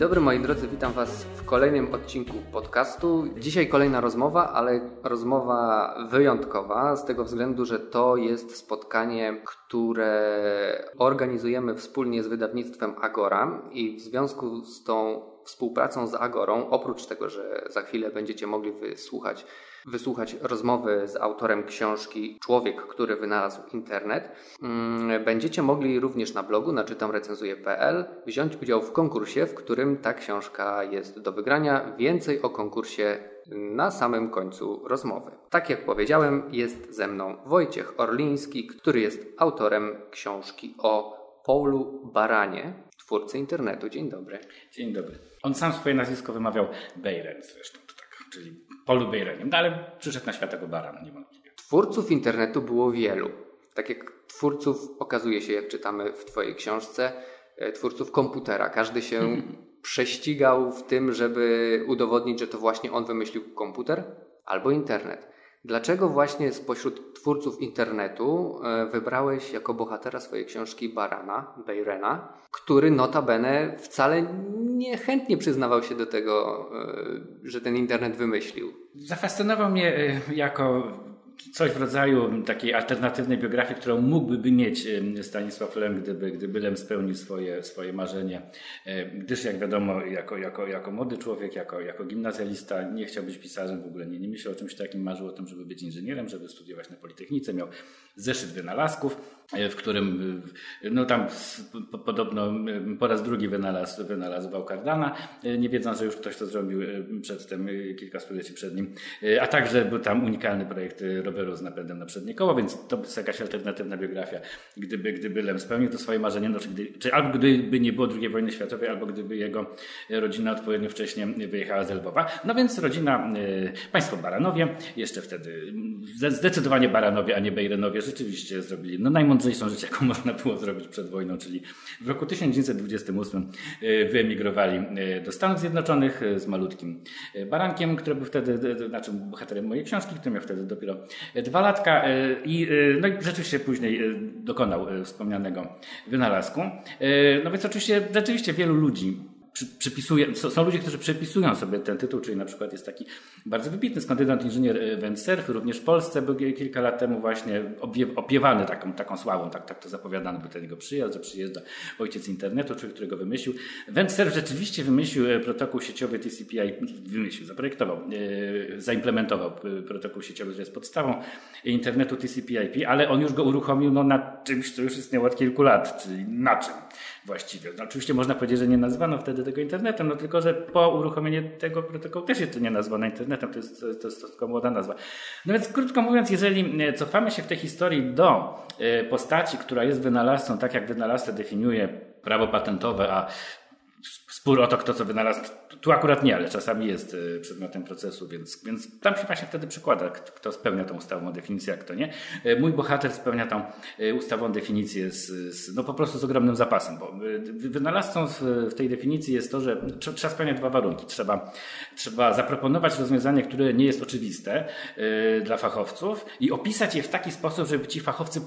dobry moi drodzy, witam Was w kolejnym odcinku podcastu. Dzisiaj kolejna rozmowa, ale rozmowa wyjątkowa z tego względu, że to jest spotkanie, które organizujemy wspólnie z wydawnictwem Agora i w związku z tą współpracą z Agorą, oprócz tego, że za chwilę będziecie mogli wysłuchać wysłuchać rozmowy z autorem książki Człowiek, który wynalazł internet. Mm, będziecie mogli również na blogu na czytamrecenzuje.pl wziąć udział w konkursie, w którym ta książka jest do wygrania. Więcej o konkursie na samym końcu rozmowy. Tak jak powiedziałem, jest ze mną Wojciech Orliński, który jest autorem książki o Paulu Baranie, twórcy internetu. Dzień dobry. Dzień dobry. On sam swoje nazwisko wymawiał Bejren zresztą, tak, czyli Paulu Bejrenem, no ale przyszedł na świat jako baran, niewątpliwie. Twórców internetu było wielu. Tak jak twórców okazuje się, jak czytamy w Twojej książce, e, twórców komputera. Każdy się prześcigał w tym, żeby udowodnić, że to właśnie on wymyślił komputer albo internet. Dlaczego właśnie spośród twórców internetu e, wybrałeś jako bohatera swojej książki Barana, Bejrena, który notabene wcale niechętnie przyznawał się do tego, e, że ten internet wymyślił? Zafascynował mnie e, jako coś w rodzaju takiej alternatywnej biografii, którą mógłby mieć Stanisław Lem, gdyby, gdyby Lem spełnił swoje, swoje marzenie. Gdyż, jak wiadomo, jako, jako, jako młody człowiek, jako, jako gimnazjalista nie chciał być pisarzem w ogóle, nie, nie myślał o czymś takim, marzył o tym, żeby być inżynierem, żeby studiować na Politechnice, miał zeszyt wynalazków, e, w którym e, no tam podobno e, po raz drugi wynalazł, wynalazł Bałkardana, nie wiedząc, że już ktoś to zrobił przedtem, kilka stuleci przed nim, a także był tam unikalny projekt roweru z napędem na przednie koło, więc to jest jakaś alternatywna biografia, gdyby, gdyby Lem spełnił to swoje marzenie, no, czy, gdy, czy albo gdyby nie było II wojny światowej, albo gdyby jego rodzina odpowiednio wcześnie wyjechała z Lwowa. No więc rodzina, państwo Baranowie, jeszcze wtedy zdecydowanie Baranowie, a nie Bejrenowie, rzeczywiście zrobili no, najmądrzejszą rzecz, jaką można było zrobić przed wojną, czyli w roku 1928 e, wyemigrowali e, do Stanów Zjednoczonych e, z malutkim barankiem, który był wtedy, znaczy bohaterem mojej książki, który miał wtedy dopiero dwa latka i, no i rzeczywiście później dokonał wspomnianego wynalazku. No więc oczywiście rzeczywiście wielu ludzi przypisuje, są ludzie, którzy przepisują sobie ten tytuł, czyli na przykład jest taki bardzo wybitny skandynat inżynier Wendsurf, również w Polsce był kilka lat temu właśnie opiewany taką, taką sławą, tak, tak to zapowiadano, by ten jego przyjazd, że przyjeżdża ojciec internetu, człowiek, którego wymyślił. Wendsurf rzeczywiście wymyślił e, protokół sieciowy TCP/IP, wymyślił, zaprojektował, e, zaimplementował protokół sieciowy, który jest podstawą internetu TCP/IP, ale on już go uruchomił no, na czymś, co już istniało od kilku lat, czyli na czym? Właściwie. No, oczywiście można powiedzieć, że nie nazwano wtedy tego internetem, no tylko, że po uruchomieniu tego protokołu też jeszcze nie nazwano internetem, to jest, to jest, to tylko młoda nazwa. No więc krótko mówiąc, jeżeli e, cofamy się w tej historii do e, postaci, która jest wynalazcą, tak jak wynalazcę definiuje prawo patentowe, a spór o to, kto co wynalazł, tu akurat nie, ale czasami jest e, przedmiotem procesu, więc, więc tam się właśnie wtedy przykłada, kto spełnia tą ustawową definicję, a kto nie. E, mój bohater spełnia tą e, ustawową definicję z, z, no po prostu z ogromnym zapasem, bo wynalazcą w tej definicji jest to, że trzeba spełniać dwa warunki. Trzeba, trzeba zaproponować rozwiązanie, które nie jest oczywiste dla fachowców i opisać je w taki sposób, żeby ci fachowcy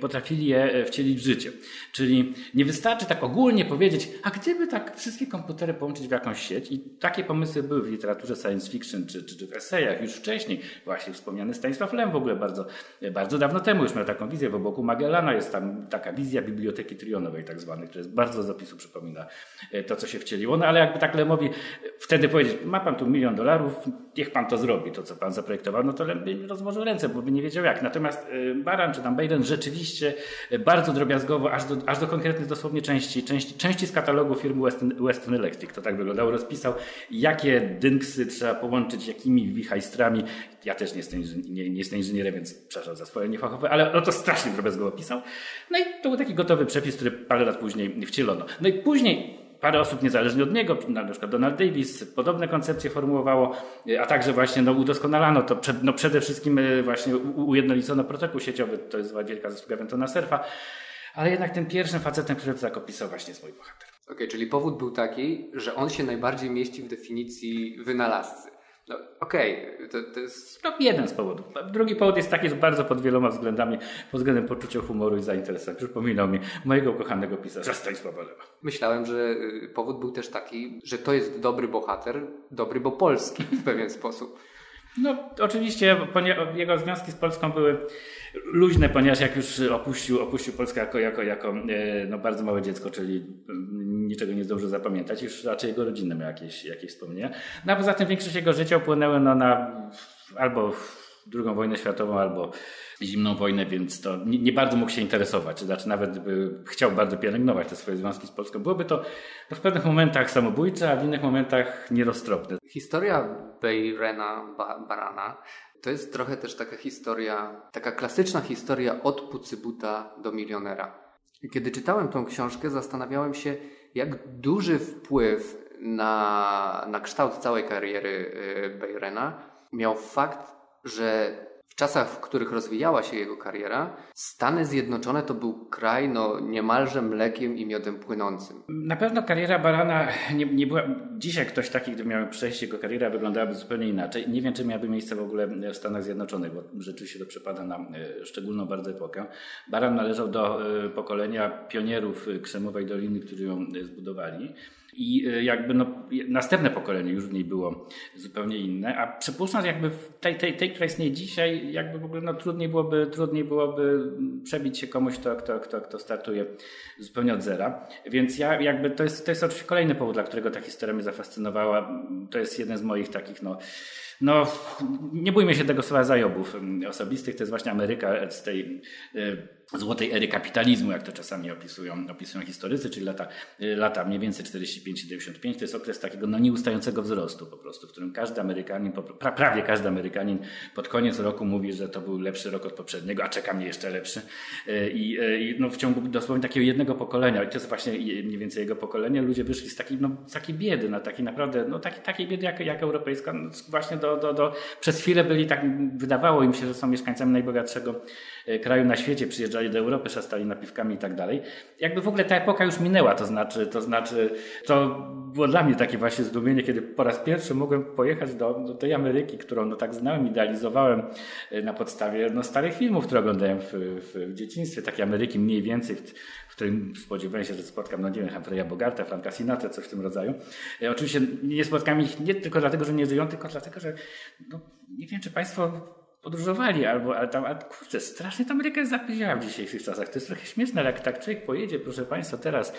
potrafili je wcielić w życie. Czyli nie wystarczy tak ogólnie powiedzieć, a gdyby tak wszystkie komputery połączyć w jakąś sieć i takie pomysły były w literaturze science fiction czy, czy, czy w esejach już wcześniej. Właśnie wspomniany Stanisław Lem w ogóle bardzo, bardzo dawno temu już miał taką wizję, w boku Magellana jest tam taka wizja biblioteki trionowej tak zwanej, która jest bardzo zapisu przypomina to, co się wcieliło. No ale jakby tak Lemowi wtedy powiedzieć, ma pan tu milion dolarów, niech pan to zrobi, to co pan zaprojektował, no to Lem by rozłożył ręce, bo by nie wiedział jak. Natomiast Baran czy tam Bejden rzeczywiście bardzo drobiazgowo, aż do, aż do konkretnych dosłownie części, części, części z katalogu firmy Western, Western Electric, to tak wyglądało, rozpisał, jakie dynksy trzeba połączyć, jakimi wichajstrami. Ja też nie jestem, nie, nie jestem inżynierem, więc przepraszam za swoje niefachowe, ale no to strasznie drobiazgowo opisał. No i to był taki gotowy przepis, który parę lat później wcielono. No i później parę osób niezależnie od niego, na przykład Donald Davis, podobne koncepcje formułowało, a także właśnie no, udoskonalano to, przed, no, przede wszystkim e, właśnie ujednolicono protokół sieciowy, to jest wielka zasługa Ventona Surfa, ale jednak tym pierwszym facetem, który tak opisał właśnie jest mój bohater. Okej, okay, czyli powód był taki, że on się najbardziej mieści w definicji wynalazcy. No, Okej, okay. to, to jest... No, jeden z powodów. Drugi powód jest taki, że bardzo pod wieloma względami, pod względem poczucia humoru i zainteresowania. Przypominał mi mojego ukochanego pisarza Stanisława Lewa. Myślałem, że y, powód był też taki, że to jest dobry bohater, dobry, bo polski w pewien sposób. No, oczywiście jego związki z Polską były luźne, ponieważ jak już opuścił, opuścił Polskę jako, jako, jako e, no, bardzo małe dziecko, czyli mm, niczego nie zdążył zapamiętać, już raczej jego rodziny miał jakieś, jakieś wspomnienia. No a poza tym większość jego życia upłynęły no, na albo drugą wojnę światową, albo zimną wojnę, więc to nie, nie, bardzo mógł się interesować. Znaczy nawet by chciał bardzo pielęgnować te swoje związki z Polską. Byłoby to no, w pewnych momentach samobójcze, a w innych momentach nieroztropne. Historia Bejrena Barana to jest trochę też taka historia, taka klasyczna historia od pucybuta do milionera. Kiedy czytałem tą książkę, zastanawiałem się, jak duży wpływ na, na kształt całej kariery y, Bejrena miał fakt, że w czasach, w których rozwijała się jego kariera, Stany Zjednoczone to był kraj no, niemalże mlekiem i miodem płynącym. Na pewno kariera Barana nie, nie była. Dzisiaj ktoś taki, gdy miał przejść jego kariera, wyglądałaby zupełnie inaczej. Nie wiem, czy miałaby miejsce w ogóle w Stanach Zjednoczonych, bo rzeczywiście to przypada na e, szczególną bardzo epokę. Baran należał do e, pokolenia pionierów Krzemowej Doliny, którzy ją e, zbudowali. I e, jakby no, następne pokolenie już w niej było zupełnie inne, a przypuszczam, że jakby w tej, tej, tej, która istnieje dzisiaj, jakby w ogóle no, trudniej, byłoby, trudniej byłoby przebić się komuś, kto, kto, kto, kto startuje zupełnie od zera. Więc ja jakby to jest, to jest oczywiście kolejny powód, dla którego ta historia mnie zafascynowała. To jest jeden z moich takich no, no, nie bójmy się tego słowa zajobów osobistych. To jest właśnie Ameryka z tej e, złotej ery kapitalizmu, jak to czasami opisują, opisują historycy, czyli lata, e, lata mniej więcej 45-95. To jest okres takiego no, nieustającego wzrostu po prostu, w którym każdy Amerykanin, prawie każdy Amerykanin pod koniec roku mówi, że to był lepszy rok od poprzedniego, a czeka mnie jeszcze lepszy. E, I, i no, w ciągu dosłownie takiego jednego pokolenia, i to jest właśnie mniej więcej jego pokolenie, ludzie wyszli z takiej, no, z takiej biedy, na takiej naprawdę, no, takiej, takiej biedy jak, jak europejska, no, właśnie do do, do, przez chwilę byli tak, wydawało im się, że są mieszkańcami najbogatszego e, kraju na świecie, przyjeżdżali do Europy, szastali napiwkami i tak dalej. Jakby w ogóle ta epoka już minęła, to znaczy, to znaczy, to było dla mnie takie właśnie zdumienie, kiedy po raz pierwszy mogłem pojechać do, do tej Ameryki, którą no tak znałem, idealizowałem e, na podstawie no, starych filmów, które oglądałem w, w, w dzieciństwie, takiej Ameryki mniej więcej w, w którym spodziewałem się, że spotkam, no nie wiem, Humphreya Bogarta, Franka Sinatra, coś w tym rodzaju. E, oczywiście nie spotkam ich nie tylko dlatego, że nie żyją, tylko dlatego, że no, nie wiem, czy Państwo podróżowali, albo, ale tam, ale kurczę, strasznie ta Ameryka jest zapyziała w dzisiejszych czasach. To jest trochę śmieszne, ale jak tak człowiek pojedzie, proszę Państwa, teraz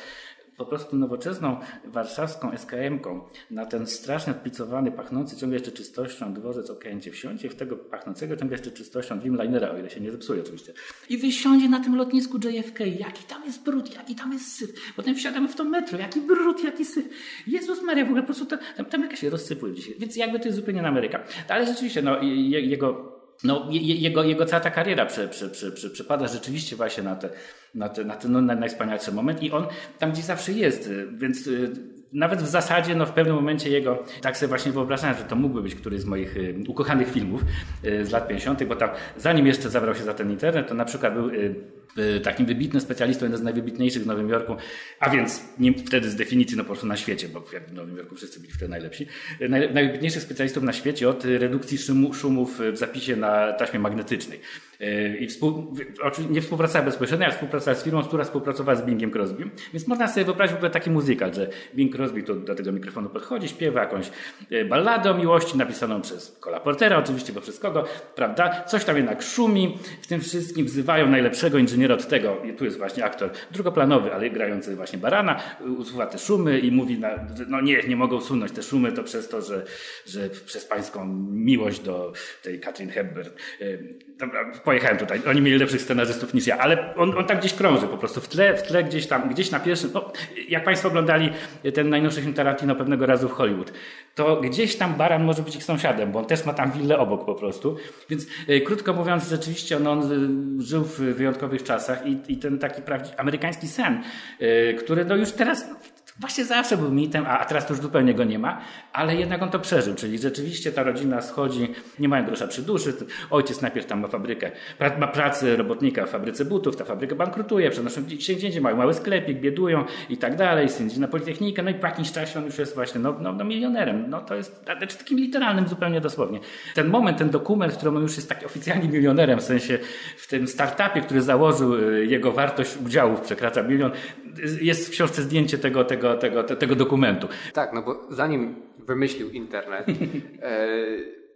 po prostu nowoczesną warszawską SKM-ką na ten strasznie odpicowany, pachnący ciągle jeszcze czystością dworzec Okęcie, wsiądzie w tego pachnącego ciągle jeszcze czystością Dreamlinera, o ile się nie zepsuje oczywiście. I wysiądzie na tym lotnisku JFK, jaki tam jest brud, jaki tam jest syf. Potem wsiadamy w to metro, jaki brud, jaki syf. Jezus Maria, w ogóle po prostu to, tam, się rozsypuje dzisiaj. Więc jakby to jest zupełnie na Ameryka. Ale rzeczywiście, no, jego no, jego, jego cała ta kariera przy, przy, przy, przy, przypada rzeczywiście właśnie na, te, na, te, na ten no, najwspanialszy moment i on tam gdzieś zawsze jest, więc y, nawet w zasadzie no, w pewnym momencie jego, tak sobie właśnie wyobrażałem, że to mógłby być któryś z moich y, ukochanych filmów y, z lat 50., bo tam zanim jeszcze zabrał się za ten internet, to na przykład był takim wybitnym specjalistą, jeden z najwybitniejszych w Nowym Jorku, a więc nie wtedy z definicji no po prostu na świecie, bo w Nowym Jorku wszyscy byli wtedy najlepsi, y, naj, najwybitniejszych specjalistów na świecie od redukcji szumu, szumów w zapisie na taśmie magnetycznej. Y, I współ, nie współpracowała bezpośrednio, ale współpracowała z firmą, która współpracowała z Bingiem Crosby. Więc można sobie wyobrazić w ogóle taki muzykal, że Bing Crosby tu do tego mikrofonu podchodzi, śpiewa jakąś balladę o miłości napisaną przez Cola Portera, oczywiście, bo przez kogo, prawda? Coś tam jednak szumi, w tym wszystkim wzywają najlepszego inżyniera inżyniera od tego, tu jest właśnie aktor drugoplanowy, ale grający właśnie barana, usuwa te szumy i mówi, na, no nie, nie mogą usunąć te szumy, to przez to, że, że przez pańską miłość do tej Katrin Hepburn. Dobra, pojechałem tutaj. Oni mieli lepszych scenarzystów niż ja, ale on, on tam gdzieś krąży po prostu w tle, w tle gdzieś tam, gdzieś na pierwszym. No, jak Państwo oglądali ten najnowszy film Tarantino pewnego razu w Hollywood, to gdzieś tam Baran może być ich sąsiadem, bo on też ma tam willę obok po prostu. Więc e, krótko mówiąc, rzeczywiście on, on e, żył w wyjątkowych czasach i, i ten taki prawdziwy amerykański sen, e, który no już teraz właśnie zawsze był mitem, a teraz to już zupełnie go nie ma, ale jednak on to przeżył, czyli rzeczywiście ta rodzina schodzi, nie mają grosza przy duszy, ojciec najpierw tam ma fabrykę, ma pracę robotnika w fabryce butów, ta fabryka bankrutuje, przenoszą się gdzie mają mały sklepik, biedują i tak dalej, syn idzie na Politechnikę, no i po jakimś czasie on już jest właśnie no, no, no milionerem, no to jest znaczy takim literalnym zupełnie dosłownie. Ten moment, ten dokument, w którym on już jest taki oficjalnie milionerem, w sensie w tym startupie, który założył, y, jego wartość udziałów przekracza milion, jest w książce zdjęcie tego, tego, tego, tego dokumentu. Tak, no bo zanim wymyślił internet, e,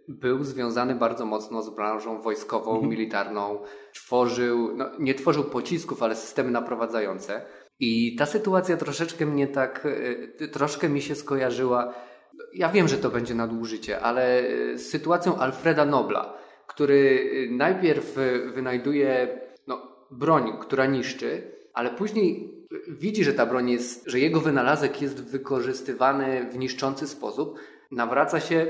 był związany bardzo mocno z branżą wojskową, mhm. militarną. Tworzył, no, nie tworzył pocisków, ale systemy naprowadzające. I ta sytuacja troszeczkę mnie tak, e, troszkę mi się skojarzyła. Ja wiem, że to będzie nadużycie, ale z sytuacją Alfreda Nobla, który najpierw wynajduje no, broń, która niszczy, ale później widzi, że ta broń jest, że jego wynalazek jest wykorzystywany w niszczący sposób, nawraca się,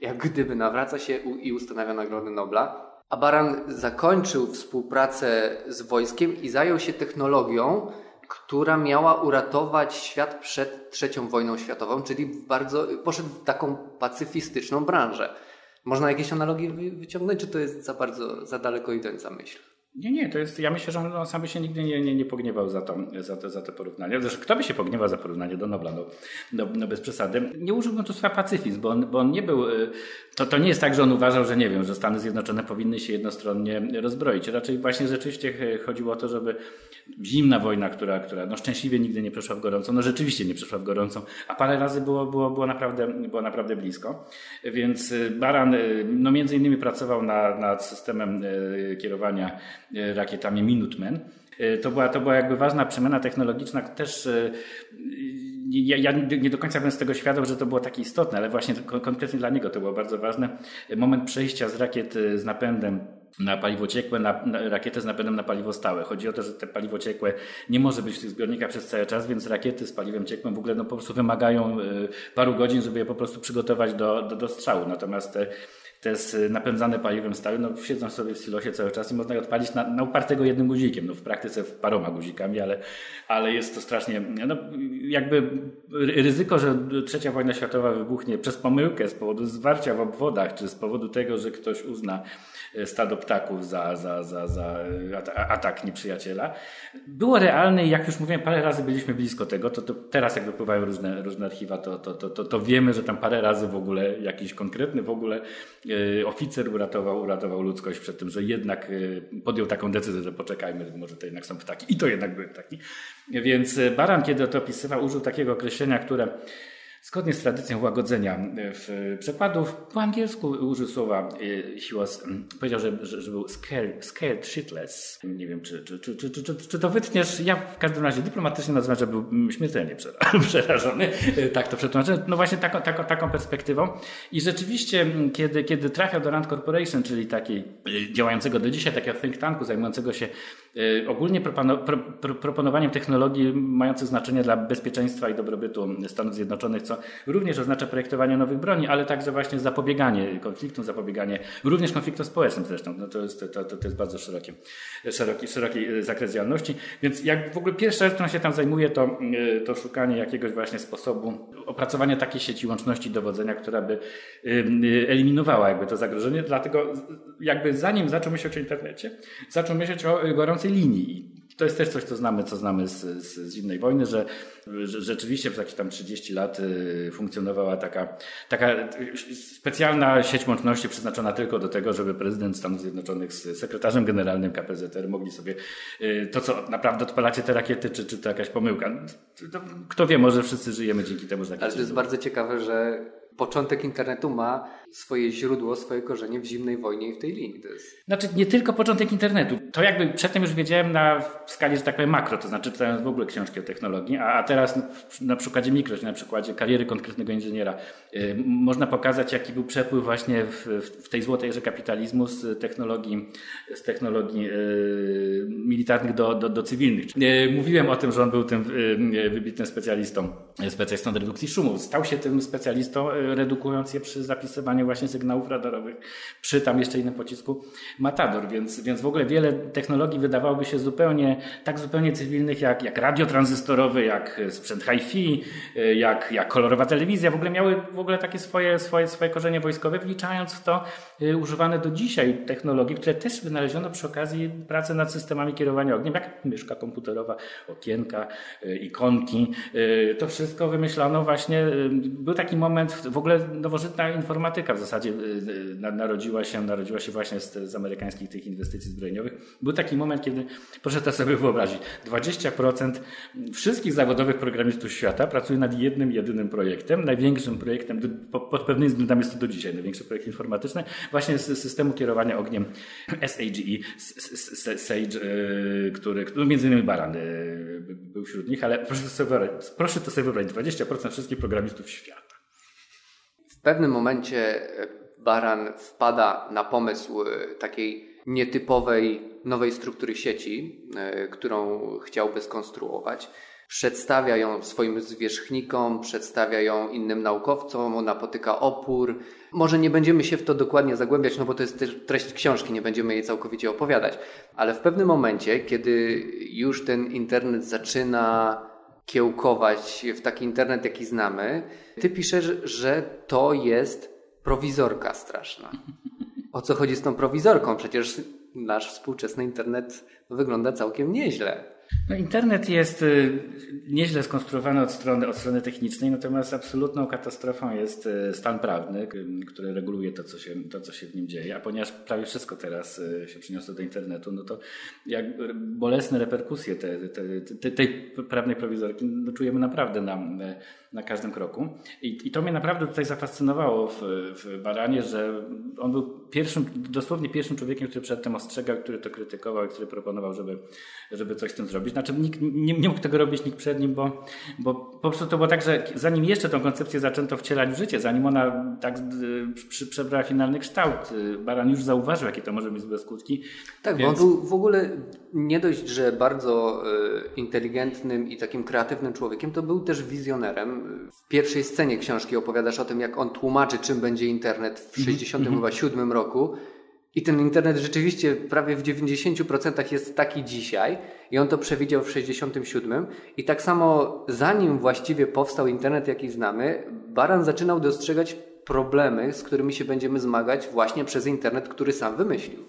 jak gdyby nawraca się i ustanawia Nagrodę Nobla. A Baran zakończył współpracę z wojskiem i zajął się technologią, która miała uratować świat przed trzecią wojną światową, czyli bardzo, poszedł w taką pacyfistyczną branżę. Można jakieś analogie wyciągnąć, czy to jest za bardzo, za daleko idąca myśl? Nie, nie, to jest, ja myślę, że on sam by się nigdy nie, nie, nie pogniewał za to, za, to, za to porównanie. Zresztą kto by się pogniewał za porównanie do Nobla, no, no, no bez przesady. Nie użyłbym tu słowa pacyfizm, bo on, bo on nie był, y, to, to nie jest tak, że on uważał, że nie wiem, że Stany Zjednoczone powinny się jednostronnie rozbroić. Raczej właśnie rzeczywiście chodziło o to, żeby zimna wojna, która, która no szczęśliwie nigdy nie przeszła w gorącą, no rzeczywiście nie przeszła w gorącą, a parę razy było, było, było, naprawdę, było naprawdę blisko. Więc y, Baran y, no między innymi pracował na, nad systemem kierowania rakietami Minutemen. E, to była, to była jakby ważna przemiana technologiczna, też e, ja, ja, nie do końca byłem z tego świadom, że to było takie istotne, ale właśnie konkretnie dla niego to było bardzo ważne. Moment przejścia z rakiet z napędem na paliwo ciekłe, na, na, rakietę z napędem na paliwo stałe. Chodzi o to, że te paliwo ciekłe nie może być w tych zbiornikach przez cały czas, więc rakiety z paliwem ciekłym w ogóle no, po prostu wymagają y, paru godzin, żeby je po prostu przygotować do, do, do strzału. Natomiast te te jest napędzane paliwem stałym, no siedzą sobie w silosie cały czas i można je odpalić na, na upartego jednym guzikiem, no w praktyce paroma guzikami, ale, ale jest to strasznie, no jakby ryzyko, że trzecia wojna światowa wybuchnie przez pomyłkę z powodu zwarcia w obwodach, czy z powodu tego, że ktoś uzna stado ptaków za, za, za, za atak nieprzyjaciela. Było realne i jak już mówiłem, parę razy byliśmy blisko tego, to, to teraz jak wypływają różne, różne archiwa, to, to, to, to, wiemy, że tam parę razy w ogóle jakiś konkretny w ogóle e, oficer uratował, uratował ludzkość przed tym, że jednak e, podjął taką decyzję, że poczekajmy, może to jednak są ptaki. I to jednak były ptaki. Więc Baran, kiedy to opisywał, użył takiego określenia, które Zgodnie z tradycją łagodzenia e, przekładów, po angielsku użył słowa e, he was, powiedział, że, że, że, był scared, scared shitless. Nie wiem, czy, czy, czy, czy, czy, czy to wytniesz. Ja w każdym razie dyplomatycznie nazywam, że był śmiertelnie przerażony. E, tak to przetłumaczę. No właśnie taką, taką, taką perspektywą. I rzeczywiście, kiedy, kiedy trafiał do Rand Corporation, czyli takiej działającego do dzisiaj, takiego think tanku zajmującego się ogólnie proponowaniem technologii mających znaczenie dla bezpieczeństwa i dobrobytu Stanów Zjednoczonych, co również oznacza projektowanie nowych broni, ale także właśnie zapobieganie konfliktom, zapobieganie również konfliktom społecznym zresztą. No to, jest, to, to jest bardzo szeroki, szeroki, szeroki zakres działalności. Więc jak w ogóle pierwsza rzecz, którą się tam zajmuje, to, to szukanie jakiegoś właśnie sposobu opracowania takiej sieci łączności dowodzenia, która by eliminowała jakby to zagrożenie. Dlatego jakby zanim zaczął myśleć o internecie, zaczął myśleć o gorącej linii to jest też coś, co znamy, co znamy z, z, z zimnej wojny, że, że rzeczywiście przez jakieś tam 30 lat y, funkcjonowała taka, taka specjalna sieć łączności przeznaczona tylko do tego, żeby prezydent Stanów Zjednoczonych z sekretarzem generalnym KPZR mogli sobie y, to, co naprawdę odpalacie te rakiety, czy, czy to jakaś pomyłka. To, kto wie, może wszyscy żyjemy dzięki temu, że takie Ale to jest bardzo ciekawe, że początek internetu ma swoje źródło, swoje korzenie w zimnej wojnie i w tej linii. To jest... Znaczy nie tylko początek internetu. To jakby przedtem już wiedziałem na skali, że tak powiem, makro, to znaczy czytając w ogóle książki o technologii, a, a teraz na przykładzie mikro, na przykładzie kariery konkretnego inżyniera, yy, można pokazać, jaki był przepływ właśnie w, w, tej złotej erze kapitalizmu z technologii, z technologii yy, militarnych do, do, do cywilnych. Yy, mówiłem o tym, że on był tym wybitnym specjalistą specjalistą redukcji szumów. Stał się tym specjalistą, redukując je przy zapisywaniu właśnie sygnałów radarowych, przy tam jeszcze innym pocisku Matador, więc, więc w ogóle wiele technologii wydawałoby się zupełnie, tak zupełnie cywilnych, jak, jak radio tranzystorowy, jak sprzęt hi-fi, e, jak, jak kolorowa telewizja, w ogóle miały w ogóle takie swoje, swoje, swoje korzenie wojskowe, wliczając w to e, używane do dzisiaj technologie, które też wynaleziono przy okazji pracy nad systemami kierowania ogniem, jak myszka komputerowa, okienka, ikonki, to wszystko wymyślono właśnie, y, był taki moment, w ogóle nowożytna informatyka w zasadzie y, y, narodziła się, narodziła się właśnie z, z amerykańskich tych inwestycji zbrojeniowych. Był taki moment, kiedy, proszę to sobie wyobrazić, 20% wszystkich zawodowych programistów świata pracuje nad jednym, jedynym projektem, największym projektem, pod pewnymi względami jest to do dzisiaj największy projekt informatyczny, właśnie z systemu kierowania ogniem SAGE, SAGE, który, który między innymi Baran był wśród nich, ale proszę to sobie, proszę to sobie wyobrazić, 20% wszystkich programistów świata. Pewnym momencie e, Baran wpada na pomysł e, takiej nietypowej nowej struktury sieci, e, którą chciałby skonstruować. Przedstawia ją swoim zwierzchnikom, przedstawia ją innym naukowcom, napotyka opór. Może nie będziemy się w to dokładnie zagłębiać, no bo to jest też treść książki, nie będziemy jej całkowicie opowiadać. Ale w pewnym momencie, kiedy już ten internet zaczyna kiełkować w taki internet, jaki znamy. Ty piszesz, że to jest prowizorka straszna. O co chodzi z tą prowizorką? Przecież nasz współczesny internet wygląda całkiem nieźle. No, internet jest y, nieźle skonstruowany od strony, od strony technicznej, natomiast absolutną katastrofą jest y, stan prawny, który reguluje to co, się, to, co się w nim dzieje. A ponieważ prawie wszystko teraz y, się przyniosło do internetu, no to jak bolesne reperkusje te, te, te, tej prawnej prowizorki no, czujemy naprawdę na, na każdym kroku. I, I to mnie naprawdę tutaj zafascynowało w, w Baranie, że on był pierwszym, dosłownie pierwszym człowiekiem, który przedtem ostrzegał, który to krytykował i który proponował, żeby, żeby coś z tym zrobić. Znaczy nikt, nie, nie mógł tego robić nikt przed nim, bo, bo po prostu to było tak, że zanim jeszcze tą koncepcję zaczęto wcielać w życie, zanim ona tak przy, przebrała finalny kształt, y, Baran już zauważył, jakie to może mieć złe skutki. Tak, Więc... bo on był w ogóle nie dość, że bardzo y, inteligentnym i takim kreatywnym człowiekiem, to był też wizjonerem w pierwszej scenie książki opowiadasz o tym, jak on tłumaczy, czym będzie internet w 1967 mhm. roku. I ten internet rzeczywiście prawie w 90% jest taki dzisiaj. I on to przewidział w 67. I tak samo zanim właściwie powstał internet, jaki znamy, Baran zaczynał dostrzegać problemy, z którymi się będziemy zmagać właśnie przez internet, który sam wymyślił.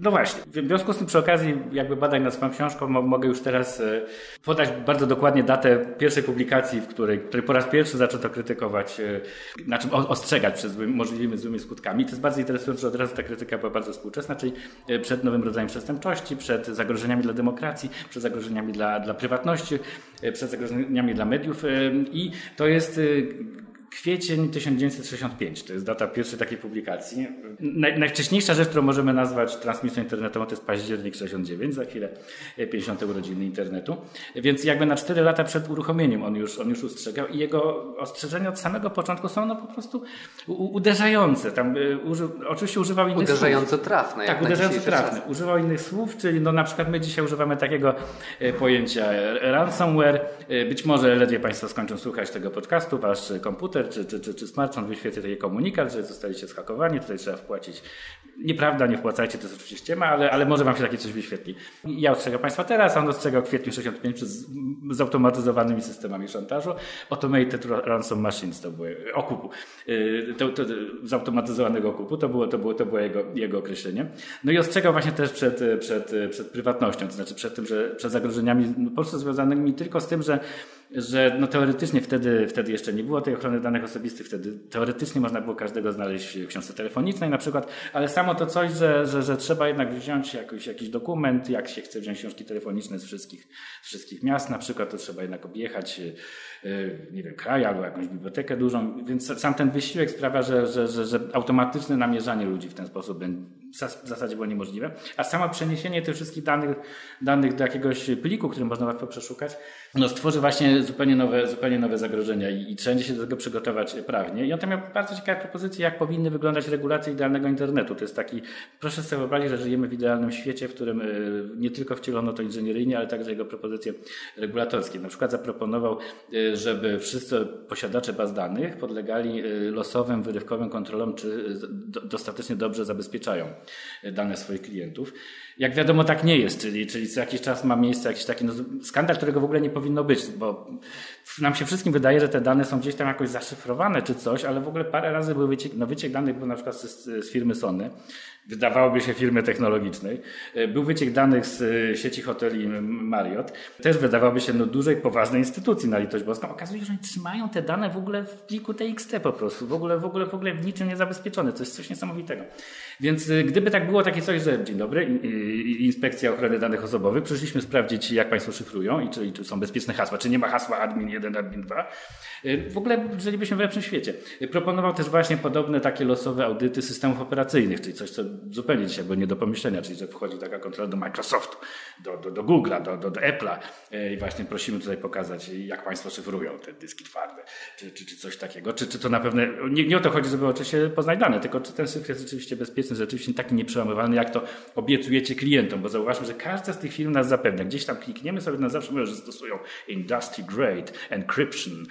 No właśnie. W związku z tym przy okazji jakby badań nad swoją książką mogę już teraz e, podać bardzo dokładnie datę pierwszej publikacji, w której, której po raz pierwszy zaczęto krytykować, e, znaczy ostrzegać przed złymi, możliwymi złymi skutkami. To jest bardzo interesujące, że od razu ta krytyka była bardzo współczesna, czyli e, przed nowym rodzajem przestępczości, przed zagrożeniami dla demokracji, przed zagrożeniami dla, dla prywatności, przed zagrożeniami dla mediów i to jest Kwiecień 1965 to jest data pierwszej takiej publikacji. Naj, najwcześniejsza rzecz, którą możemy nazwać transmisją internetową, to jest październik 69, za chwilę 50. urodziny internetu. Więc jakby na 4 lata przed uruchomieniem on już, on już ustrzegał i jego ostrzeżenia od samego początku są no po prostu uderzające. Tam, y, uży, oczywiście używał innych uderzająco słów. trafne. Tak, uderzająco trafne. Czas. Używał innych słów, czyli no na przykład my dzisiaj używamy takiego y, pojęcia ransomware. Być może ledwie Państwo skończą słuchać tego podcastu, Wasz komputer komputer czy, czy, czy, czy smartfon wyświetli taki komunikat, że zostaliście schakowani, tutaj trzeba wpłacić. Nieprawda, nie wpłacajcie, to jest oczywiście ściema, ale, ale może Wam się takie coś wyświetli. Ja ostrzegam Państwa teraz, a on ostrzegał w kwietniu 65 przez zautomatyzowanymi systemami szantażu. Automated Ransom Machines to były okupu. Y, to, to, zautomatyzowanego okupu to było, to było, to było jego, jego określenie. No i ostrzegał właśnie też przed, przed, przed prywatnością, to znaczy przed tym, że przed zagrożeniami po prostu związanymi tylko z tym, że że no teoretycznie wtedy, wtedy jeszcze nie było tej ochrony danych osobistych, wtedy teoretycznie można było każdego znaleźć w książce telefonicznej na przykład, ale samo to coś, że, że, że trzeba jednak wziąć jakiś, jakiś dokument, jak się chce wziąć książki telefoniczne z wszystkich, z wszystkich miast na przykład, to trzeba jednak objechać y, nie wiem, kraj albo jakąś bibliotekę dużą, więc sam ten wysiłek sprawia, że, że, że, że automatyczne namierzanie ludzi w ten sposób w zasadzie było niemożliwe. A samo przeniesienie tych wszystkich danych, danych do jakiegoś pliku, który można łatwo przeszukać, no stworzy właśnie zupełnie nowe, zupełnie nowe zagrożenia i, i trzeba się do tego przygotować prawnie. I on tam miał bardzo ciekawe propozycje, jak powinny wyglądać regulacje idealnego internetu. To jest taki, proszę sobie wyobrazić, że żyjemy w idealnym świecie, w którym y, nie tylko wcielono to inżynieryjnie, ale także jego propozycje regulatorskie. Na przykład zaproponował, y, żeby wszyscy posiadacze baz danych podlegali y, losowym, wyrywkowym kontrolom, czy dostatecznie dobrze zabezpieczają dane swoich klientów. Jak wiadomo, tak nie jest, czyli, czyli co jakiś czas ma miejsce jakiś taki no, skandal, którego w ogóle nie powinno być, bo nam się wszystkim wydaje, że te dane są gdzieś tam jakoś zaszyfrowane czy coś, ale w ogóle parę razy był wyciek, no wyciek danych był na przykład z, z firmy Sony, wydawałoby się firmy technologicznej. E, był wyciek danych z e, sieci hoteli Marriott, też wydawałoby się no, dużej, poważnej instytucji na litość boską. Okazuje się, że oni trzymają te dane w ogóle w pliku TXT po prostu, w ogóle, w ogóle, w ogóle w niczym niezabezpieczone. To jest coś niesamowitego. Więc e, gdyby tak było takie coś, że dzień dobry, Inspekcja Ochrony Danych Osobowych, przyszliśmy sprawdzić, jak Państwo szyfrują i czy, czy są bezpieczne hasła, czy nie ma hasła admin 1, admin 2. W ogóle żylibyśmy w lepszym świecie. Proponował też właśnie podobne takie losowe audyty systemów operacyjnych, czyli coś, co zupełnie dzisiaj było nie do pomyślenia, czyli że wchodzi taka kontrola do Microsoftu, do, do, do Google'a, do, do, do Apple'a e, i właśnie prosimy tutaj pokazać, jak Państwo szyfrują te dyski twarde, czy, czy, czy coś takiego. Czy, czy to na pewno, nie, nie o to chodzi, żeby oczywiście poznać dane, tylko czy ten szyfr jest rzeczywiście bezpieczny, rzeczywiście taki nieprzełamywalny, jak to obiecujecie klientom, bo zauważmy, że każda z tych firm nas zapewnia. Gdzieś tam klikniemy sobie na zawsze, mówią, że stosują industry grade encryption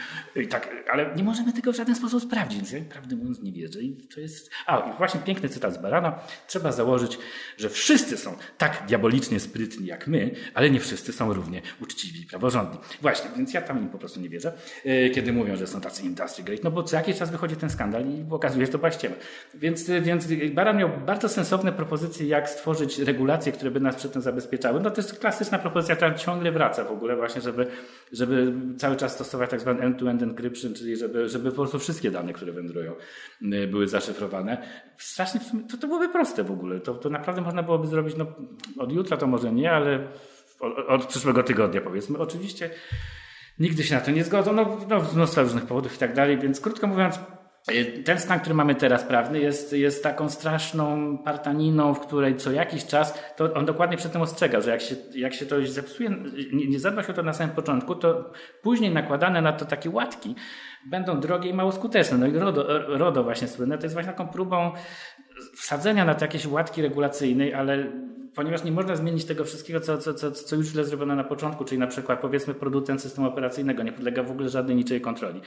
tak, ale nie możemy tego w żaden sposób sprawdzić, więc ja prawdę mówiąc nie wierzę i to jest... A, właśnie piękny cytat z Barana trzeba założyć, że wszyscy są tak diabolicznie sprytni jak my, ale nie wszyscy są równie uczciwi i praworządni. Właśnie, więc ja tam im po prostu nie wierzę, e, kiedy mówią, że są tacy industry great, no bo co jakiś czas wychodzi ten skandal i okazuje się, że to była ściema. Więc, e, więc Baran miał bardzo sensowne propozycje, jak stworzyć regulacje, które by nas przed tym zabezpieczały. No to jest klasyczna propozycja, która ciągle wraca w ogóle właśnie, żeby, żeby cały czas stosować tak zwany end-to-end encryption, czyli żeby, żeby po prostu wszystkie dane, które wędrują, e, były zaszyfrowane. Strasznie, to, to byłoby proste w ogóle. To, to naprawdę można byłoby zrobić, no, od jutra to może nie, ale od, od przyszłego tygodnia powiedzmy. Oczywiście nigdy się na to nie zgodzą, no, no mnóstwo różnych powodów i tak dalej, więc krótko mówiąc, ten stan, który mamy teraz prawny, jest, jest taką straszną partaniną, w której co jakiś czas, to on dokładnie przed tym ostrzega, że jak się, jak się to zepsuje, nie, nie zadba się o to na samym początku, to później nakładane na to takie łatki będą drogie i mało skuteczne. No i RODO, RODO właśnie słynne, to jest właśnie taką próbą wsadzenia na to jakiejś łatki regulacyjnej, ale ponieważ nie można zmienić tego wszystkiego, co, co, co, co już źle zrobiono na początku, czyli na przykład powiedzmy producent systemu operacyjnego nie podlega w ogóle żadnej niczej kontroli,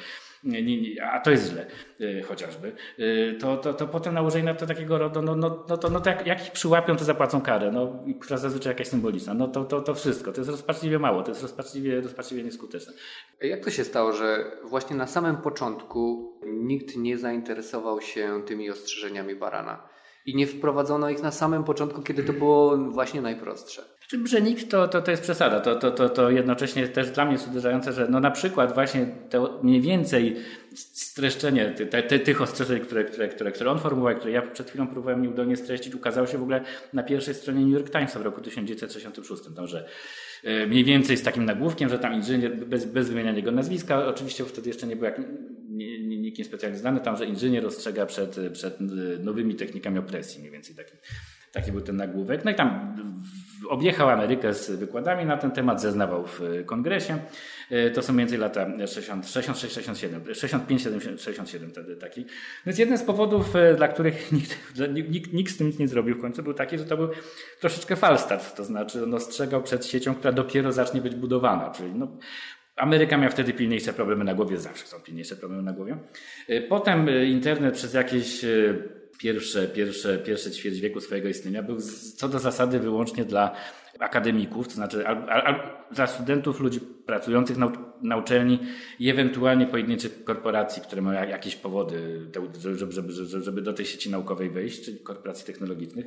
nie, nie, a to jest źle yy, chociażby, yy, to, to, to potem nałożenie na to takiego RODO, no, no, no, to, no to jak, jak ich przyłapią, to zapłacą karę, no, która zazwyczaj jakaś symboliczna. No to, to, to wszystko, to jest rozpaczliwie mało, to jest rozpaczliwie, rozpaczliwie nieskuteczne. Jak to się stało, że właśnie na samym początku nikt nie zainteresował się tymi ostrzeżeniami Barana? I nie wprowadzono ich na samym początku, kiedy to było właśnie najprostsze. Czym, że to, to, to jest przesada. To, to, to, to jednocześnie też dla mnie jest uderzające, że no na przykład właśnie to mniej więcej streszczenie ty, tych ostrzeżeń, które, które, które, które on formułował, które ja przed chwilą próbowałem nieudolnie streścić, ukazało się w ogóle na pierwszej stronie New York Timesa w roku 1966. Tam, że e, mniej więcej z takim nagłówkiem, że tam inżynier, bez, bez wymieniania jego nazwiska, oczywiście wtedy jeszcze nie był jak, nikim specjalnie znany, tam, że inżynier ostrzega przed, przed nowymi technikami opresji, mniej więcej taki, taki był ten nagłówek. No i tam objechał Amerykę z wykładami na ten temat, zeznawał w kongresie. E, to są między lata 60, 66, 67, 65, 67 wtedy taki. Więc jeden z powodów, e, dla których nikt, nikt, nikt z tym nic nie zrobił w końcu, był taki, że to był troszeczkę falstart. To znaczy on ostrzegał przed siecią, która dopiero zacznie być budowana. Czyli no, Ameryka miała wtedy pilniejsze problemy na głowie, zawsze są pilniejsze problemy na głowie. E, potem internet przez jakieś pierwsze, pierwsze, pierwsze ćwierć wieku swojego istnienia był co do zasady wyłącznie dla akademików, to znaczy al, al, dla studentów, ludzi pracujących na, na, uczelni i ewentualnie pojedynczych korporacji, które mają jakieś powody, żeby, żeby, żeby, do tej sieci naukowej wejść, czyli korporacji technologicznych.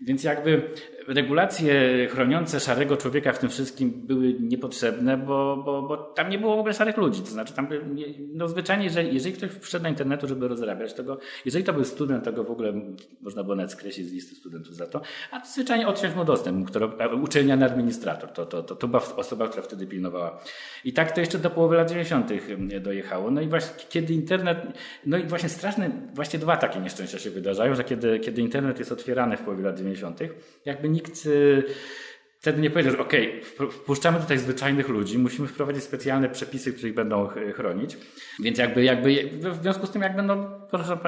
Więc jakby regulacje chroniące szarego człowieka w tym wszystkim były niepotrzebne, bo, bo, bo tam nie było w ogóle szarych ludzi. To znaczy tam, no zwyczajnie, jeżeli, jeżeli ktoś wszedł na internetu, żeby rozrabiać, to go, jeżeli to był student, to go w ogóle można było nawet skreślić z listy studentów za to, a zwyczajnie odciąć mu dostęp. Który, uczelniany administrator. To, to, to, to była osoba, która wtedy pilnowała. I tak to jeszcze do połowy lat 90. dojechało. No i właśnie kiedy internet, no i właśnie straszne, właśnie dwa takie nieszczęścia się wydarzają, że kiedy, kiedy internet jest otwierany w połowie lat 90., jakby nikt wtedy nie powiedział, okay, wpuszczamy tutaj zwyczajnych ludzi, musimy wprowadzić specjalne przepisy, które ich będą chronić. Więc jakby, jakby w związku z tym, jak będą, proszę,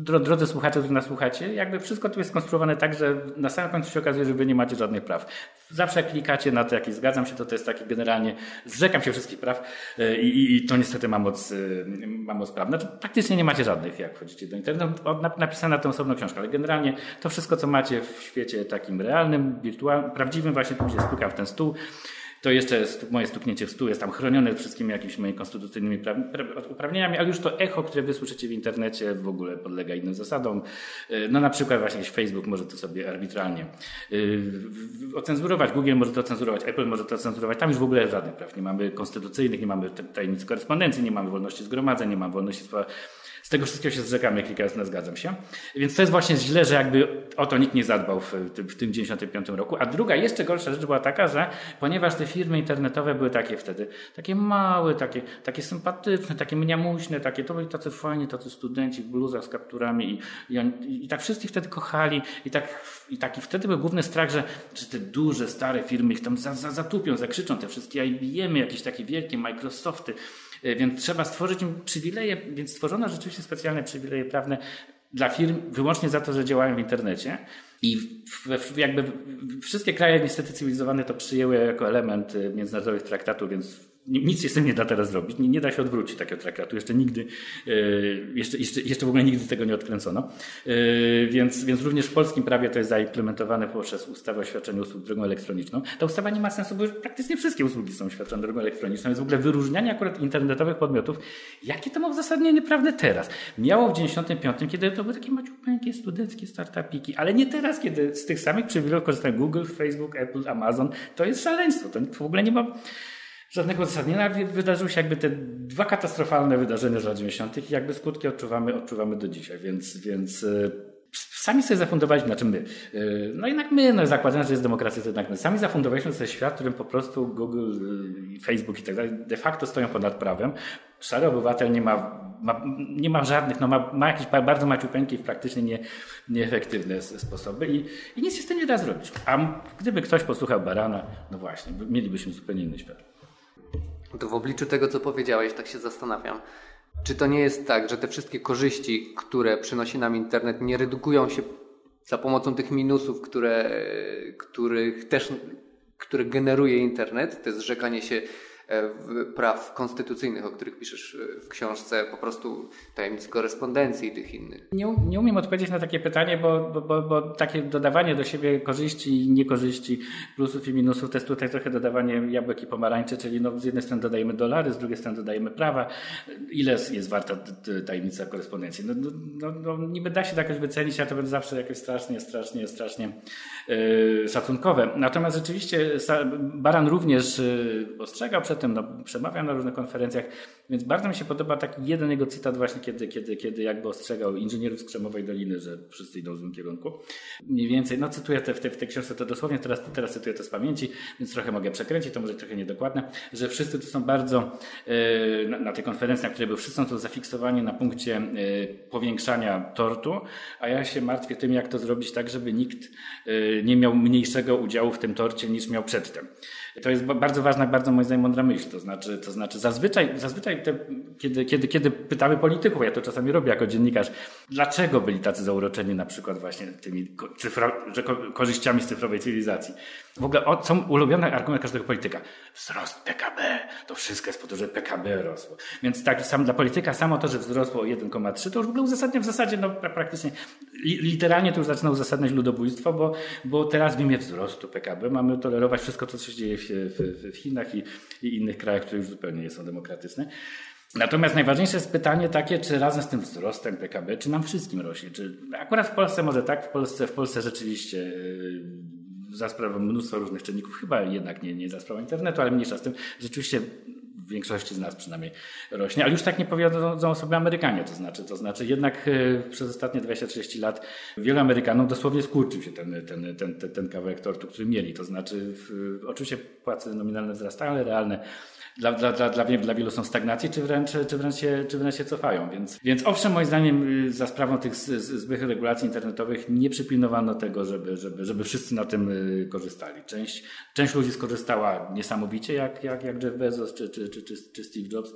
drodzy słuchacze, którzy nas słuchacie, jakby wszystko tu jest skonstruowane tak, że na samym końcu się okazuje, że wy nie macie żadnych praw. Zawsze klikacie na to, jakieś zgadzam się, to to jest taki generalnie, zrzekam się wszystkich praw e, i, i, i to niestety ma moc, e, ma moc prawna. Znaczy, praktycznie nie macie żadnych, jak wchodzicie do internetu. Napisana to osobna książka, ale generalnie to wszystko, co macie w świecie takim realnym, wirtualnym, prawdziwym, właśnie się stuka w ten stół, to jeszcze moje stuknięcie w stół jest tam chronione wszystkimi jakimiś moimi konstytucyjnymi uprawnieniami, ale już to echo, które wysłyszycie w internecie w ogóle podlega innym zasadom. E, no na przykład właśnie Facebook może to sobie arbitralnie e, ocenzurować, Google może to ocenzurować, Apple może to ocenzurować. Tam już w ogóle żadnych praw nie mamy konstytucyjnych, nie mamy tajemnicy korespondencji, nie mamy wolności zgromadzeń, nie mamy wolności słowa tego wszystkiego się zrzekam, jak kilka razy zgadzam się. Więc to jest właśnie źle, że jakby o to nikt nie zadbał w, w tym 95 roku. A druga, jeszcze gorsza rzecz była taka, że ponieważ te firmy internetowe były takie wtedy, takie małe, takie, takie sympatyczne, takie mniamuśne, takie, to byli tacy fajni, tacy studenci w bluzach z kapturami i, i, i tak wszyscy wtedy kochali i tak, i taki wtedy był główny strach, że, że te duże, stare firmy ich tam za, za, zatupią, zakrzyczą te wszystkie IBM, jakieś takie wielkie Microsofty, więc trzeba stworzyć im przywileje, więc stworzono rzeczywiście specjalne przywileje prawne dla firm wyłącznie za to, że działają w internecie. I w, jakby wszystkie kraje niestety cywilizowane to przyjęły jako element e, międzynarodowych traktatów, więc nic się z tym nie da teraz zrobić. Nie, nie da się odwrócić takiego traktatu. Jeszcze nigdy, e, jeszcze, jeszcze, jeszcze w ogóle nigdy tego nie odkręcono. E, więc, więc również w polskim prawie to jest zaimplementowane poprzez ustawę o świadczeniu usług drogą elektroniczną. Ta ustawa nie ma sensu, bo już praktycznie wszystkie usługi są świadczone drogą elektroniczną. Jest w ogóle wyróżnianie akurat internetowych podmiotów. Jakie to ma uzasadnienie prawne teraz? Miało w 95, kiedy to były takie maciupeńkie, studenckie startupiki, ale nie teraz, kiedy z tych samych przywilejów korzystają Google, Facebook, Apple, Amazon. To jest szaleństwo. To w ogóle nie ma żadnego uzasadnienia. Wydarzyły się jakby te dwa katastrofalne wydarzenia z lat 90. i jakby skutki odczuwamy, odczuwamy do dzisiaj, więc, więc e, sami sobie zafundowaliśmy, znaczy my, e, no jednak my, no zakładając, że jest demokracja, to jednak my sami zafundowaliśmy sobie świat, w którym po prostu Google, e, Facebook i tak dalej de facto stoją ponad prawem. Szary obywatel nie ma, ma nie ma żadnych, no ma, ma jakieś bardzo maciupeńkie i praktycznie nie, nieefektywne sposoby i, i nic się z tym nie da zrobić. A gdyby ktoś posłuchał Barana, no właśnie, mielibyśmy zupełnie inny świat. To w obliczu tego, co powiedziałeś, tak się zastanawiam. Czy to nie jest tak, że te wszystkie korzyści, które przynosi nam internet, nie redukują się za pomocą tych minusów, które, których też, które generuje internet, to jest zrzekanie się praw konstytucyjnych, o których piszesz e, w książce, po prostu tajemnic korespondencji i tych innych? Nie, nie umiem odpowiedzieć na takie pytanie, bo, bo, bo, bo, takie dodawanie do siebie korzyści i niekorzyści, plusów i minusów, to jest tutaj trochę dodawanie jabłek i pomarańczy, czyli no, z jednej strony dodajemy dolary, z drugiej strony dodajemy prawa. Ile jest warta tajemnica korespondencji? No, no, no, no niby da się to jakoś wycenić, a to będzie zawsze jakieś strasznie, strasznie, strasznie yy, szacunkowe. Natomiast rzeczywiście Baran również ostrzegał przed no, przemawiam na różnych konferencjach, więc bardzo mi się podoba taki jeden jego cytat właśnie, kiedy, kiedy, kiedy jakby ostrzegał inżynierów z Krzemowej Doliny, że wszyscy idą w złym kierunku. Mniej więcej, no cytuję te, w, tej, w książce to dosłownie, teraz, teraz cytuję to z pamięci, więc trochę mogę przekręcić, to może trochę niedokładne, że wszyscy tu są bardzo yy, na, na tej konferencji, na której był, wszyscy są tu zafiksowani na punkcie yy, powiększania tortu, a ja się martwię tym, jak to zrobić tak, żeby nikt yy, nie miał mniejszego udziału w tym torcie niż miał przedtem. To jest bardzo ważna, bardzo moim zdaniem mądra myśl. To znaczy, to znaczy zazwyczaj, zazwyczaj te, kiedy, kiedy, kiedy pytamy polityków, ja to czasami robię jako dziennikarz, dlaczego byli tacy zauroczeni na przykład właśnie tymi cyfro, że korzyściami z cyfrowej cywilizacji. W ogóle o, są ulubione argument każdego polityka. Wzrost PKB. To wszystko jest po to, że PKB rosło. Więc tak sam dla polityka samo to, że wzrosło o 1,3 to już w ogóle uzasadnia w zasadzie no, praktycznie literalnie to już zaczyna uzasadniać ludobójstwo, bo, bo teraz w imię wzrostu PKB mamy tolerować wszystko, co się dzieje w, w, w Chinach i, i innych krajach, które już zupełnie nie są demokratyczne. Natomiast najważniejsze jest pytanie takie, czy razem z tym wzrostem PKB, czy nam wszystkim rośnie? Czy akurat w Polsce może tak, w Polsce, w Polsce rzeczywiście yy, za sprawą mnóstwa różnych czynników, chyba jednak nie, nie za sprawą internetu, ale mniejsza z tym, rzeczywiście w większości z nas przynajmniej rośnie, ale już tak nie powiedzą sobie Amerykanie, to znaczy, to znaczy jednak e, przez ostatnie 20-30 lat wielu Amerykanom dosłownie skurczył się ten, ten, ten, ten, ten kawałek tortu, który mieli, to znaczy w, oczywiście płace nominalne wzrastają, ale realne dla, dla, dla, dla, dla wielu są stagnacje, czy wręcz, czy wręcz, się, czy wręcz się cofają. Więc, więc owszem, moim zdaniem y, za sprawą tych złych regulacji internetowych nie przypilnowano tego, żeby, żeby, żeby wszyscy na tym y, korzystali. Część, część ludzi skorzystała niesamowicie, jak, jak, jak Jeff Bezos czy, czy, czy, czy Steve Jobs,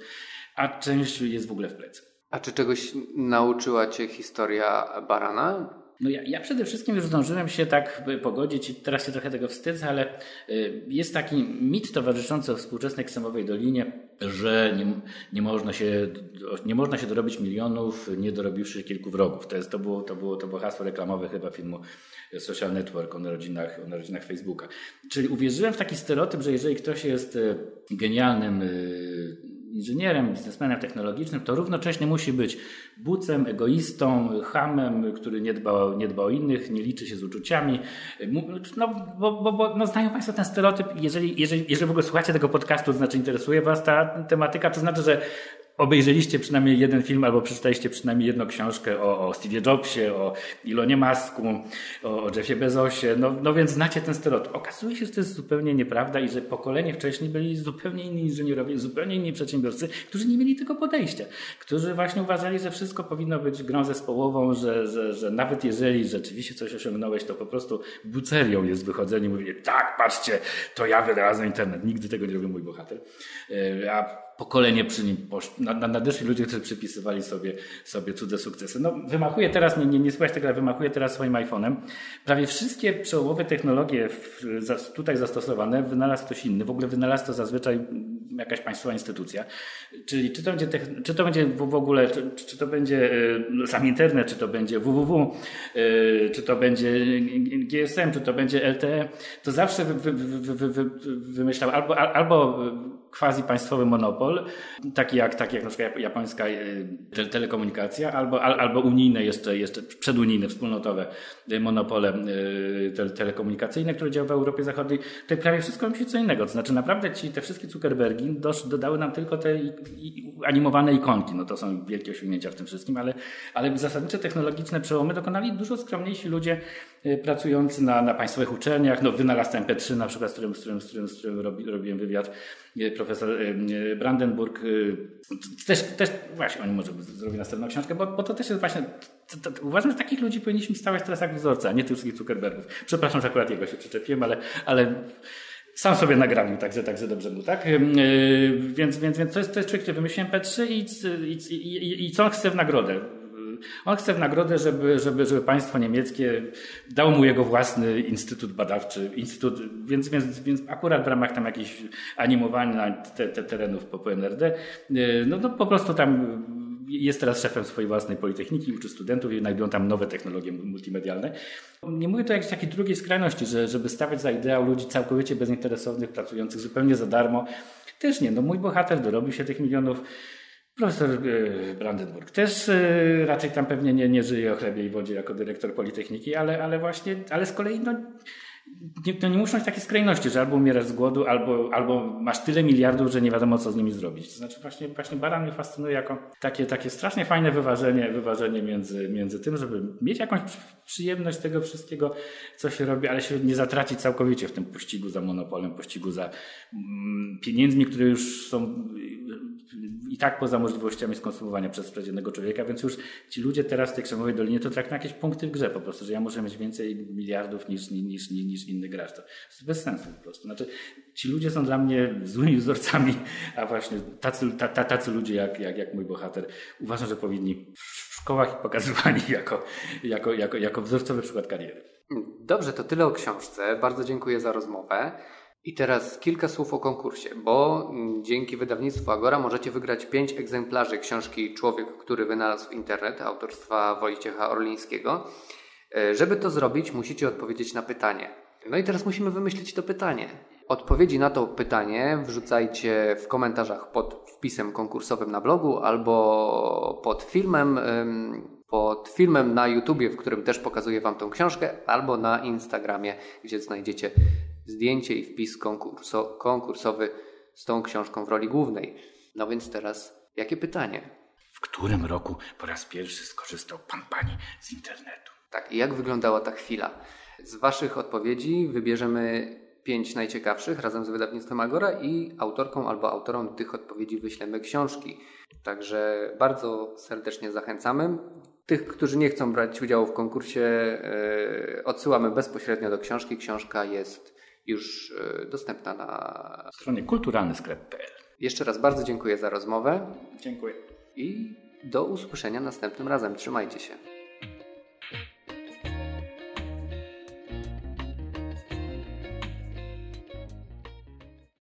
a część jest w ogóle w plecy. A czy czegoś nauczyła Cię historia Barana? No ja, ja, przede wszystkim już zdążyłem się tak pogodzić i teraz się trochę tego wstydzę, ale y, jest taki mit towarzyszący współczesnej Ksemowej Dolinie, że nie, nie, można się, nie można się dorobić milionów, nie dorobiwszy kilku wrogów. To, jest, to, było, to, było, to było hasło reklamowe chyba filmu Social Network o narodzinach, o narodzinach Facebooka. Czyli uwierzyłem w taki stereotyp, że jeżeli ktoś jest y, genialnym y, inżynierem, biznesmenem technologicznym, to równocześnie musi być bucem, egoistą, hamem, który nie dba, nie dba o innych, nie liczy się z uczuciami. No, bo, bo, bo no znają Państwo ten stereotyp. Jeżeli, jeżeli, jeżeli w ogóle słuchacie tego podcastu, to znaczy interesuje Was ta tematyka, to znaczy, że obejrzeliście przynajmniej jeden film albo przeczytaliście przynajmniej jedną książkę o, o Steve Jobsie, o Ilonie Masku, o, o Jeffie Bezosie, no, no więc znacie ten stereotyp. Okazuje się, że to jest zupełnie nieprawda i że pokolenie wcześniej byli zupełnie inni inżynierowie, zupełnie inni przedsiębiorcy, którzy nie mieli tego podejścia, którzy właśnie uważali, że wszystko powinno być grą zespołową, że, że, że nawet jeżeli rzeczywiście coś osiągnąłeś, to po prostu bucerią jest wychodzenie i mówienie, tak, patrzcie, to ja wynalazłem internet. Nigdy tego nie robił mój bohater. E, a pokolenie przy nim poszło, nadeszli ludzie, którzy przypisywali sobie, sobie cudze sukcesy. No, wymachuje teraz, nie, nie, nie słuchać tego, ale wymachuje teraz swoim iPhone'em. Prawie wszystkie przełomowe technologie w, tutaj zastosowane wynalazł ktoś inny. W ogóle wynalazł to zazwyczaj jakaś państwowa instytucja. Czyli czy to będzie, czy to będzie w ogóle, czy, czy to będzie y, sam internet, czy to będzie www, y, czy to będzie GSM, czy to będzie LTE, to zawsze wy, wy, wy, wymyślał albo, albo quasi państwowy monopol, taki jak, taki jak na przykład japońska e, telekomunikacja, albo, albo unijne jeszcze, jeszcze przedunijne, wspólnotowe e, monopole e, telekomunikacyjne, które działają w Europie Zachodniej. To prawie wszystko robi się co innego. To znaczy naprawdę ci, te wszystkie Zuckerbergi dosz, dodały nam tylko te animowane ikonki. No to są wielkie osiągnięcia w tym wszystkim, ale, ale zasadnicze technologiczne przełomy dokonali dużo skromniejsi ludzie pracujący na, na państwowych uczelniach. No wynalazca MP3 na przykład, z którym, z którym, z którym, z którym robi, robiłem wywiad profesor Brandenburg. Też, też właśnie oni może zrobić następną książkę, bo, bo to też jest właśnie. To, to, uważam, że takich ludzi powinniśmy stawiać teraz jak wzorca, a nie tych wszystkich Zuckerbergów. Przepraszam, że akurat jego się przyczepiłem, ale, ale sam sobie nagranił, także, także dobrze mu, tak? Yy, więc, więc, więc to jest, to jest człowiek, który wymyślił MP3 i, i, i, i co chce w nagrodę? On chce w nagrodę, żeby, żeby, żeby państwo niemieckie dało mu jego własny instytut badawczy, instytut, więc, więc, więc akurat w ramach tam jakichś animowania te, te terenów po, po NRD, y, no to po prostu tam jest teraz szefem swojej własnej politechniki, uczy studentów i znajdują tam nowe technologie multimedialne. Nie mówię to jakiejś takiej drugiej skrajności, że, żeby stawiać za ideał ludzi całkowicie bezinteresownych, pracujących zupełnie za darmo. Też nie. No mój bohater dorobił się tych milionów Profesor e, Brandenburg też e, raczej tam pewnie nie, nie żyje o chlebie i wodzie jako dyrektor Politechniki, ale, ale właśnie, ale z kolei no, nie, to nie muszą być takie skrajności, że albo umierasz z głodu, albo, albo masz tyle miliardów, że nie wiadomo co z nimi zrobić. To znaczy właśnie, właśnie Baran mnie fascynuje jako takie, takie strasznie fajne wyważenie, wyważenie między, między tym, żeby mieć jakąś przyjemność tego wszystkiego, co się robi, ale się nie zatracić całkowicie w tym pościgu za monopolem, pościgu za mm, pieniędzmi, które już są i tak poza możliwościami skonsumowania przez codziennego człowieka, więc już ci ludzie teraz w tej krzemowej dolinie to traktują jakieś punkty w grze po prostu, że ja muszę mieć więcej miliardów niż, niż, niż, niż inny gracz. To jest bez sensu po prostu. Znaczy, ci ludzie są dla mnie złymi wzorcami, a właśnie tacy, tacy ludzie jak, jak, jak mój bohater uważam, że powinni w szkołach pokazywani jako, jako, jako, jako wzorcowy przykład kariery. Dobrze, to tyle o książce. Bardzo dziękuję za rozmowę. I teraz kilka słów o konkursie, bo dzięki wydawnictwu Agora możecie wygrać pięć egzemplarzy książki Człowiek, który wynalazł internet autorstwa Wojciecha Orlińskiego. E, żeby to zrobić, musicie odpowiedzieć na pytanie. No i teraz musimy wymyślić to pytanie. Odpowiedzi na to pytanie wrzucajcie w komentarzach pod wpisem konkursowym na blogu albo pod filmem, pod filmem na YouTubie, w którym też pokazuję Wam tą książkę, albo na Instagramie, gdzie znajdziecie zdjęcie i wpis konkurso, konkursowy z tą książką w roli głównej. No więc teraz, jakie pytanie? W którym roku po raz pierwszy skorzystał pan pani z internetu? Tak, i jak wyglądała ta chwila? Z Waszych odpowiedzi wybierzemy pięć najciekawszych razem z wydawnictwem Agora i autorką albo autorom tych odpowiedzi wyślemy książki. Także bardzo serdecznie zachęcamy. Tych, którzy nie chcą brać udziału w konkursie, yy, odsyłamy bezpośrednio do książki. Książka jest już yy, dostępna na stronie kulturalnysklep.pl. Jeszcze raz bardzo dziękuję za rozmowę. Dziękuję. I do usłyszenia następnym razem. Trzymajcie się.